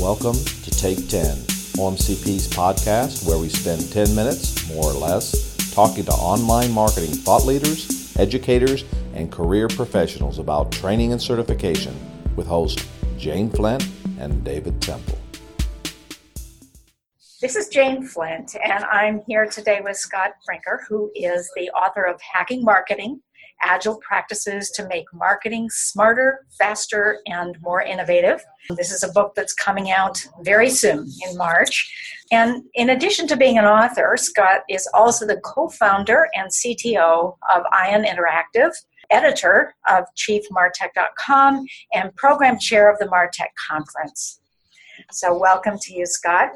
Welcome to Take 10, OMCP's podcast where we spend 10 minutes, more or less, talking to online marketing thought leaders, educators, and career professionals about training and certification with hosts Jane Flint and David Temple. This is Jane Flint, and I'm here today with Scott Brinker, who is the author of Hacking Marketing Agile Practices to Make Marketing Smarter, Faster, and More Innovative. This is a book that's coming out very soon in March. And in addition to being an author, Scott is also the co founder and CTO of Ion Interactive, editor of chiefmartec.com, and program chair of the Martech Conference. So, welcome to you, Scott.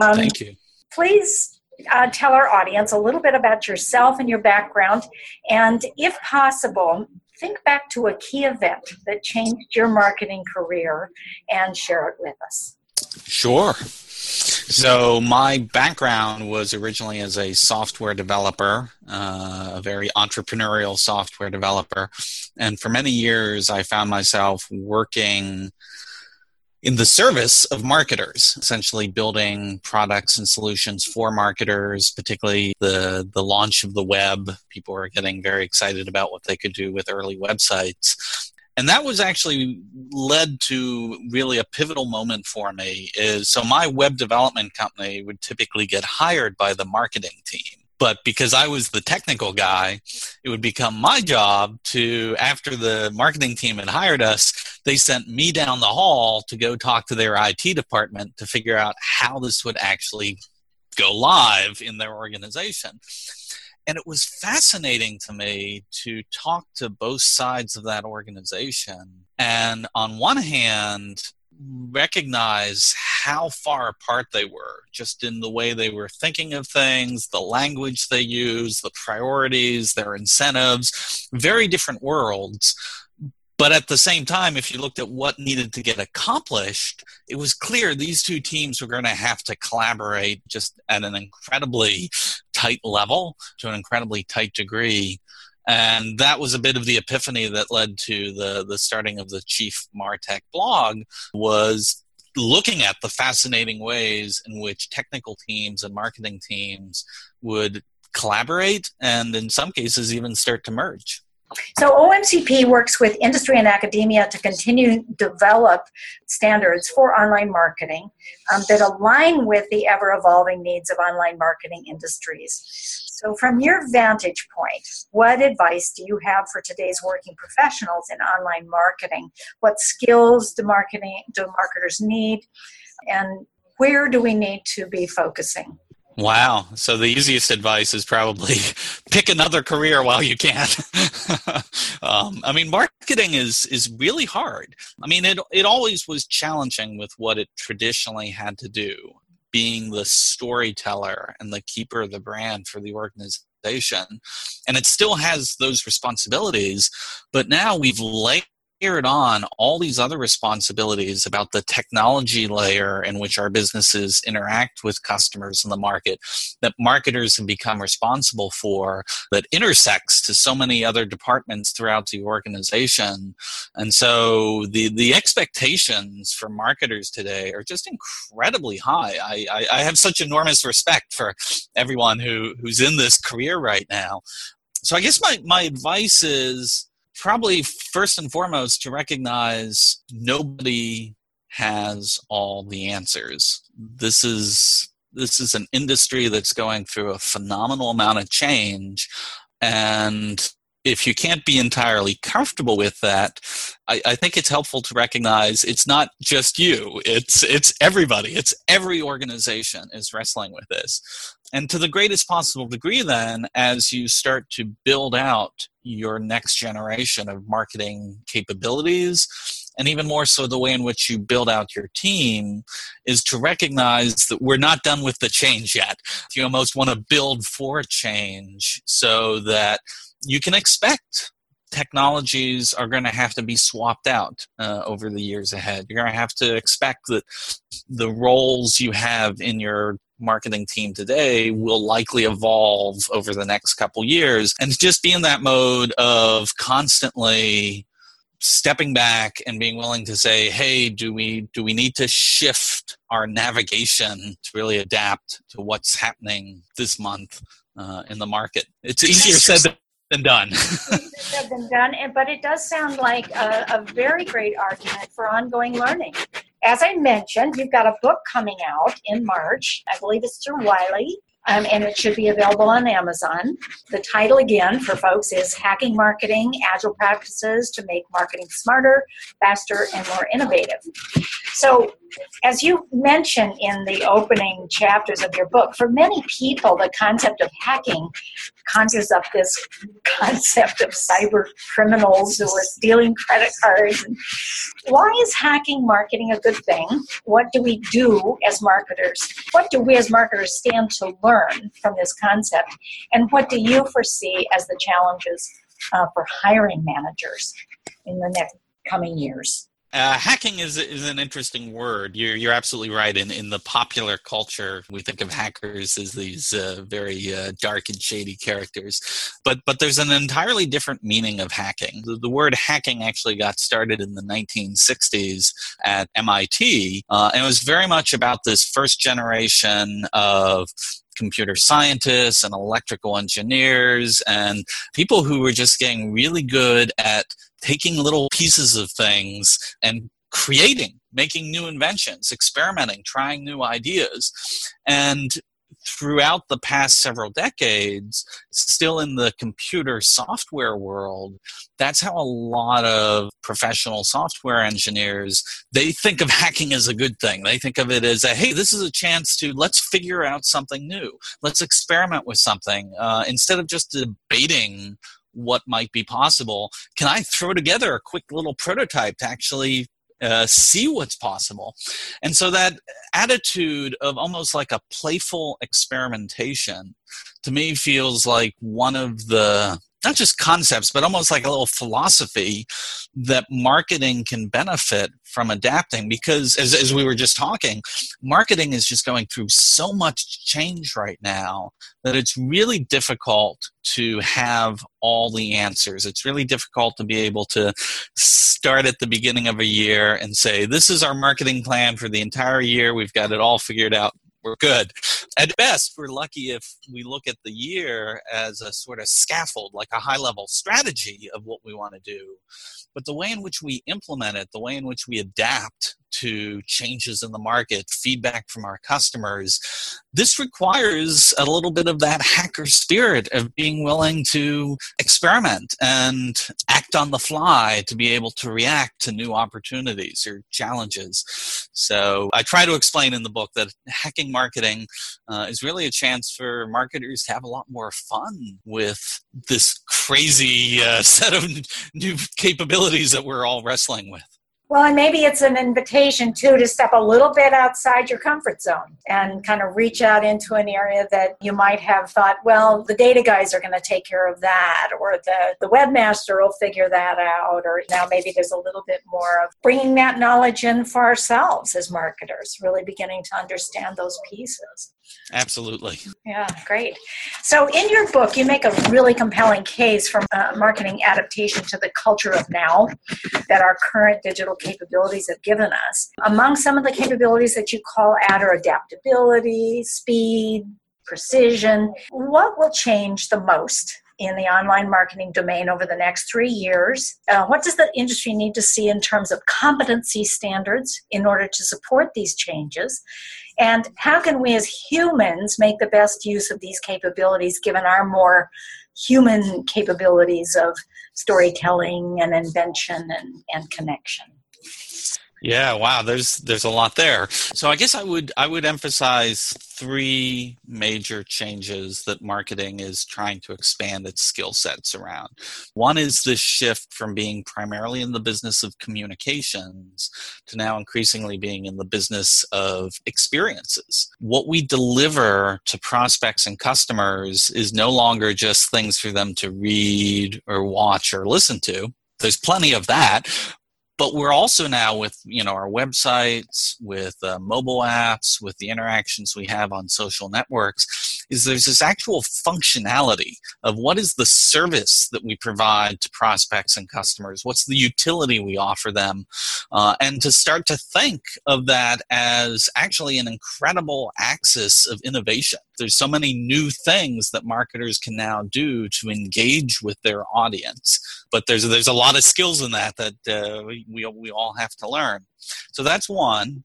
Um, Thank you. Please uh, tell our audience a little bit about yourself and your background, and if possible, think back to a key event that changed your marketing career and share it with us. Sure. So, my background was originally as a software developer, uh, a very entrepreneurial software developer. And for many years, I found myself working in the service of marketers, essentially building products and solutions for marketers, particularly the, the launch of the web. People were getting very excited about what they could do with early websites. And that was actually led to really a pivotal moment for me is so my web development company would typically get hired by the marketing team but because I was the technical guy, it would become my job to, after the marketing team had hired us, they sent me down the hall to go talk to their IT department to figure out how this would actually go live in their organization. And it was fascinating to me to talk to both sides of that organization. And on one hand, recognize how far apart they were just in the way they were thinking of things, the language they use, the priorities, their incentives, very different worlds. But at the same time, if you looked at what needed to get accomplished, it was clear these two teams were going to have to collaborate just at an incredibly tight level to an incredibly tight degree and that was a bit of the epiphany that led to the the starting of the chief martec blog was looking at the fascinating ways in which technical teams and marketing teams would collaborate and in some cases even start to merge so OMCP works with industry and academia to continue develop standards for online marketing um, that align with the ever evolving needs of online marketing industries. So, from your vantage point, what advice do you have for today's working professionals in online marketing? What skills do marketing do marketers need, and where do we need to be focusing? Wow. So the easiest advice is probably pick another career while you can. um, I mean, marketing is is really hard. I mean, it it always was challenging with what it traditionally had to do being the storyteller and the keeper of the brand for the organization. And it still has those responsibilities, but now we've laid layered on all these other responsibilities about the technology layer in which our businesses interact with customers in the market that marketers have become responsible for that intersects to so many other departments throughout the organization. And so the the expectations for marketers today are just incredibly high. I i, I have such enormous respect for everyone who who's in this career right now. So i guess my my advice is probably first and foremost to recognize nobody has all the answers. This is this is an industry that's going through a phenomenal amount of change and if you can't be entirely comfortable with that, I, I, think it's helpful to recognize it's not just you. It's it's everybody. It's every organization is wrestling with this. And to the greatest possible degree, then, as you start to build out your next generation of marketing capabilities, and even more so the way in which you build out your team is to recognize that we're not done with the change yet. You almost want to build for change so that you can expect technologies are going to have to be swapped out uh, over the years ahead. You're going to have to expect that the roles you have in your marketing team today will likely evolve over the next couple years and just be in that mode of constantly stepping back and being willing to say hey do we do we need to shift our navigation to really adapt to what's happening this month uh, in the market? It's easier said than done said than done and, but it does sound like a, a very great argument for ongoing learning as I mentioned, you've got a book coming out in March. I believe it's through Wiley um, and it should be available on Amazon. The title, again, for folks is Hacking Marketing Agile Practices to Make Marketing Smarter, Faster, and More Innovative. So, as you mentioned in the opening chapters of your book, for many people, the concept of hacking conjures up this concept of cyber criminals who are stealing credit cards. Why is hacking marketing a good thing? What do we do as marketers? What do we as marketers stand to learn from this concept? And what do you foresee as the challenges uh, for hiring managers in the next coming years? Uh, hacking is, is an interesting word. You're, you're absolutely right. In, in the popular culture, we think of hackers as these uh, very uh, dark and shady characters. But, but there's an entirely different meaning of hacking. The, the word hacking actually got started in the 1960s at MIT, uh, and it was very much about this first generation of computer scientists and electrical engineers and people who were just getting really good at taking little pieces of things and creating, making new inventions, experimenting, trying new ideas. And throughout the past several decades, still in the computer software world, that's how a lot of professional software engineers they think of hacking as a good thing. They think of it as a hey, this is a chance to let's figure out something new. Let's experiment with something uh, instead of just debating what might be possible. Can I throw together a quick little prototype to actually uh, see what's possible. And so that attitude of almost like a playful experimentation to me feels like one of the not just concepts, but almost like a little philosophy that marketing can benefit from adapting. Because as, as we were just talking, marketing is just going through so much change right now that it's really difficult to have all the answers. It's really difficult to be able to start at the beginning of a year and say, This is our marketing plan for the entire year. We've got it all figured out we're good. At best, we're lucky if we look at the year as a sort of scaffold, like a high level strategy of what we want to do. But the way in which we implement it, the way in which we adapt to changes in the market, feedback from our customers. This requires a little bit of that hacker spirit of being willing to experiment and act on the fly to be able to react to new opportunities or challenges. So I try to explain in the book that hacking marketing uh, is really a chance for marketers to have a lot more fun with this crazy uh, set of new capabilities that we're all wrestling with. Well, and maybe it's an invitation too to step a little bit outside your comfort zone and kind of reach out into an area that you might have thought, well, the data guys are going to take care of that, or the, the webmaster will figure that out, or now maybe there's a little bit more of bringing that knowledge in for ourselves as marketers, really beginning to understand those pieces. Absolutely. Yeah, great. So, in your book, you make a really compelling case for uh, marketing adaptation to the culture of now that our current digital capabilities have given us. Among some of the capabilities that you call out are adaptability, speed, precision. What will change the most in the online marketing domain over the next three years? Uh, what does the industry need to see in terms of competency standards in order to support these changes? And how can we as humans make the best use of these capabilities given our more human capabilities of storytelling and invention and, and connection? Yeah, wow, there's there's a lot there. So I guess I would I would emphasize three major changes that marketing is trying to expand its skill sets around. One is this shift from being primarily in the business of communications to now increasingly being in the business of experiences. What we deliver to prospects and customers is no longer just things for them to read or watch or listen to there's plenty of that but we're also now with you know our websites with uh, mobile apps with the interactions we have on social networks is there's this actual functionality of what is the service that we provide to prospects and customers, what's the utility we offer them, uh, and to start to think of that as actually an incredible axis of innovation. There's so many new things that marketers can now do to engage with their audience, but there's there's a lot of skills in that that uh, we, we we all have to learn. So that's one.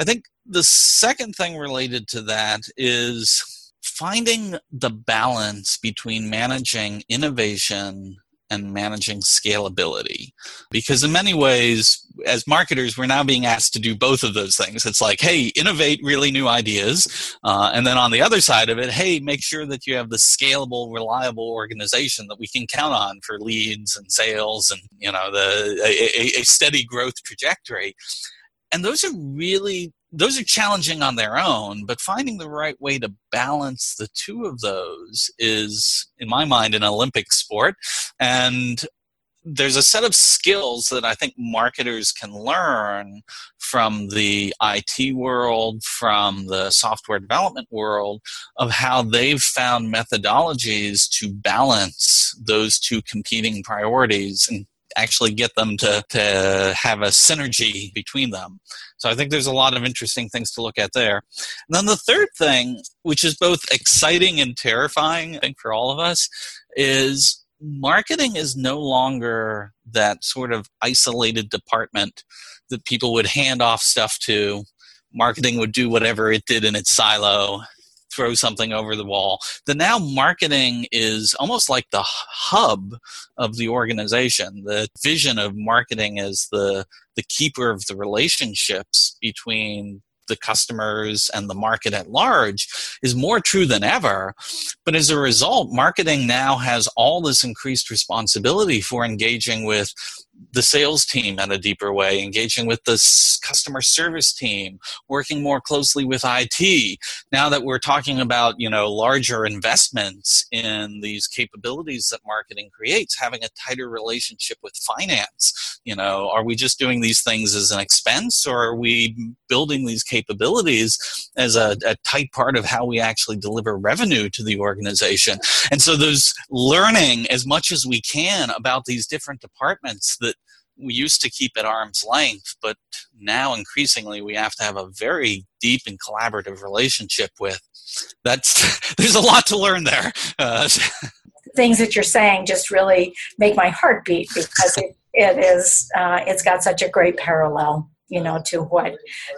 I think the second thing related to that is finding the balance between managing innovation and managing scalability. Because in many ways, as marketers, we're now being asked to do both of those things. It's like, hey, innovate really new ideas. Uh, and then on the other side of it, hey, make sure that you have the scalable, reliable organization that we can count on for leads and sales and, you know, the, a, a steady growth trajectory. And those are really those are challenging on their own, but finding the right way to balance the two of those is, in my mind, an Olympic sport. And there's a set of skills that I think marketers can learn from the IT world, from the software development world, of how they've found methodologies to balance those two competing priorities and actually get them to, to have a synergy between them. So I think there's a lot of interesting things to look at there. And then the third thing, which is both exciting and terrifying, I think, for all of us, is marketing is no longer that sort of isolated department that people would hand off stuff to. Marketing would do whatever it did in its silo, throw something over the wall. The now marketing is almost like the hub of the organization. The vision of marketing is the the keeper of the relationships between the customers and the market at large is more true than ever. But as a result, marketing now has all this increased responsibility for engaging with the sales team in a deeper way, engaging with the customer service team, working more closely with IT. Now that we're talking about, you know, larger investments in these capabilities that marketing creates, having a tighter relationship with finance. You know, are we just doing these things as an expense or are we building these capabilities as a, a tight part of how we actually deliver revenue to the organization? And so there's learning as much as we can about these different departments that we used to keep at arm's length, but now increasingly we have to have a very deep and collaborative relationship with. That's there's a lot to learn there. Uh, Things that you're saying just really make my heart beat because it, it is uh, it's got such a great parallel you know to what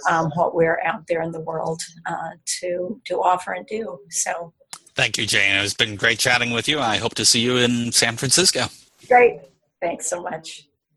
um, what we're out there in the world uh, to to offer and do. So thank you jane. It's been great chatting with you. I hope to see you in san francisco. Great. Thanks so much